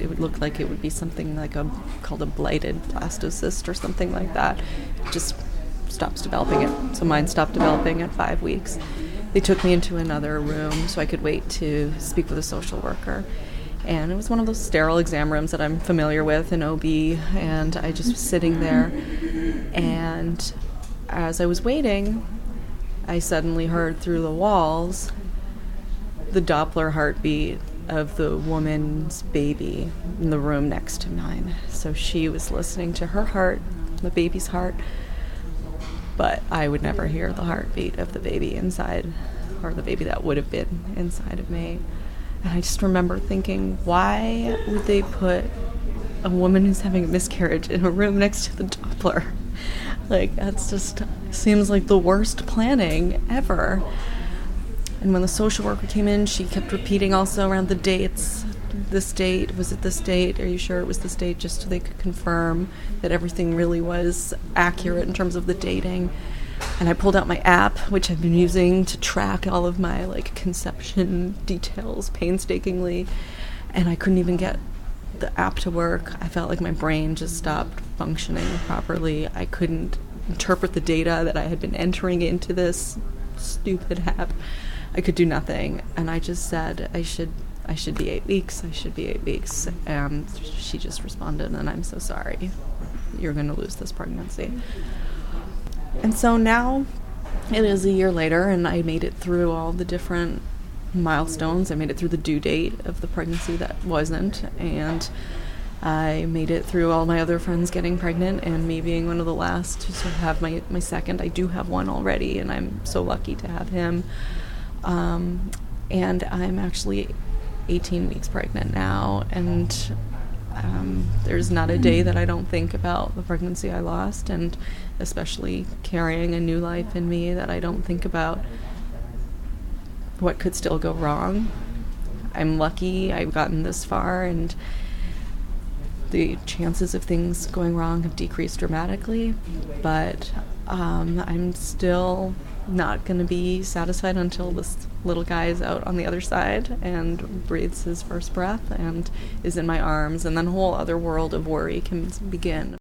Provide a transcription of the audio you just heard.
it would look like it would be something like a called a blighted blastocyst or something like that. It just stops developing it. So mine stopped developing at five weeks. They took me into another room so I could wait to speak with a social worker. And it was one of those sterile exam rooms that I'm familiar with in OB. And I just was sitting there. And as I was waiting, I suddenly heard through the walls the Doppler heartbeat of the woman's baby in the room next to mine. So she was listening to her heart, the baby's heart, but I would never hear the heartbeat of the baby inside, or the baby that would have been inside of me. And I just remember thinking, why would they put a woman who's having a miscarriage in a room next to the Doppler? Like, that's just seems like the worst planning ever. And when the social worker came in, she kept repeating also around the dates. This date, was it this date? Are you sure it was this date? Just so they could confirm that everything really was accurate in terms of the dating. And I pulled out my app, which I've been using to track all of my like conception details painstakingly, and I couldn't even get the app to work. I felt like my brain just stopped functioning properly. I couldn't interpret the data that I had been entering into this stupid app. I could do nothing, and I just said I should I should be eight weeks. I should be eight weeks. And she just responded, and I'm so sorry. You're going to lose this pregnancy. And so now it is a year later, and I made it through all the different milestones. I made it through the due date of the pregnancy that wasn't, and I made it through all my other friends getting pregnant and me being one of the last to have my, my second. I do have one already, and I'm so lucky to have him. Um, and I'm actually 18 weeks pregnant now, and um, there's not a day that I don't think about the pregnancy I lost, and especially carrying a new life in me that I don't think about what could still go wrong. I'm lucky I've gotten this far, and the chances of things going wrong have decreased dramatically, but um, I'm still not going to be satisfied until this little guy is out on the other side and breathes his first breath and is in my arms, and then a whole other world of worry can begin.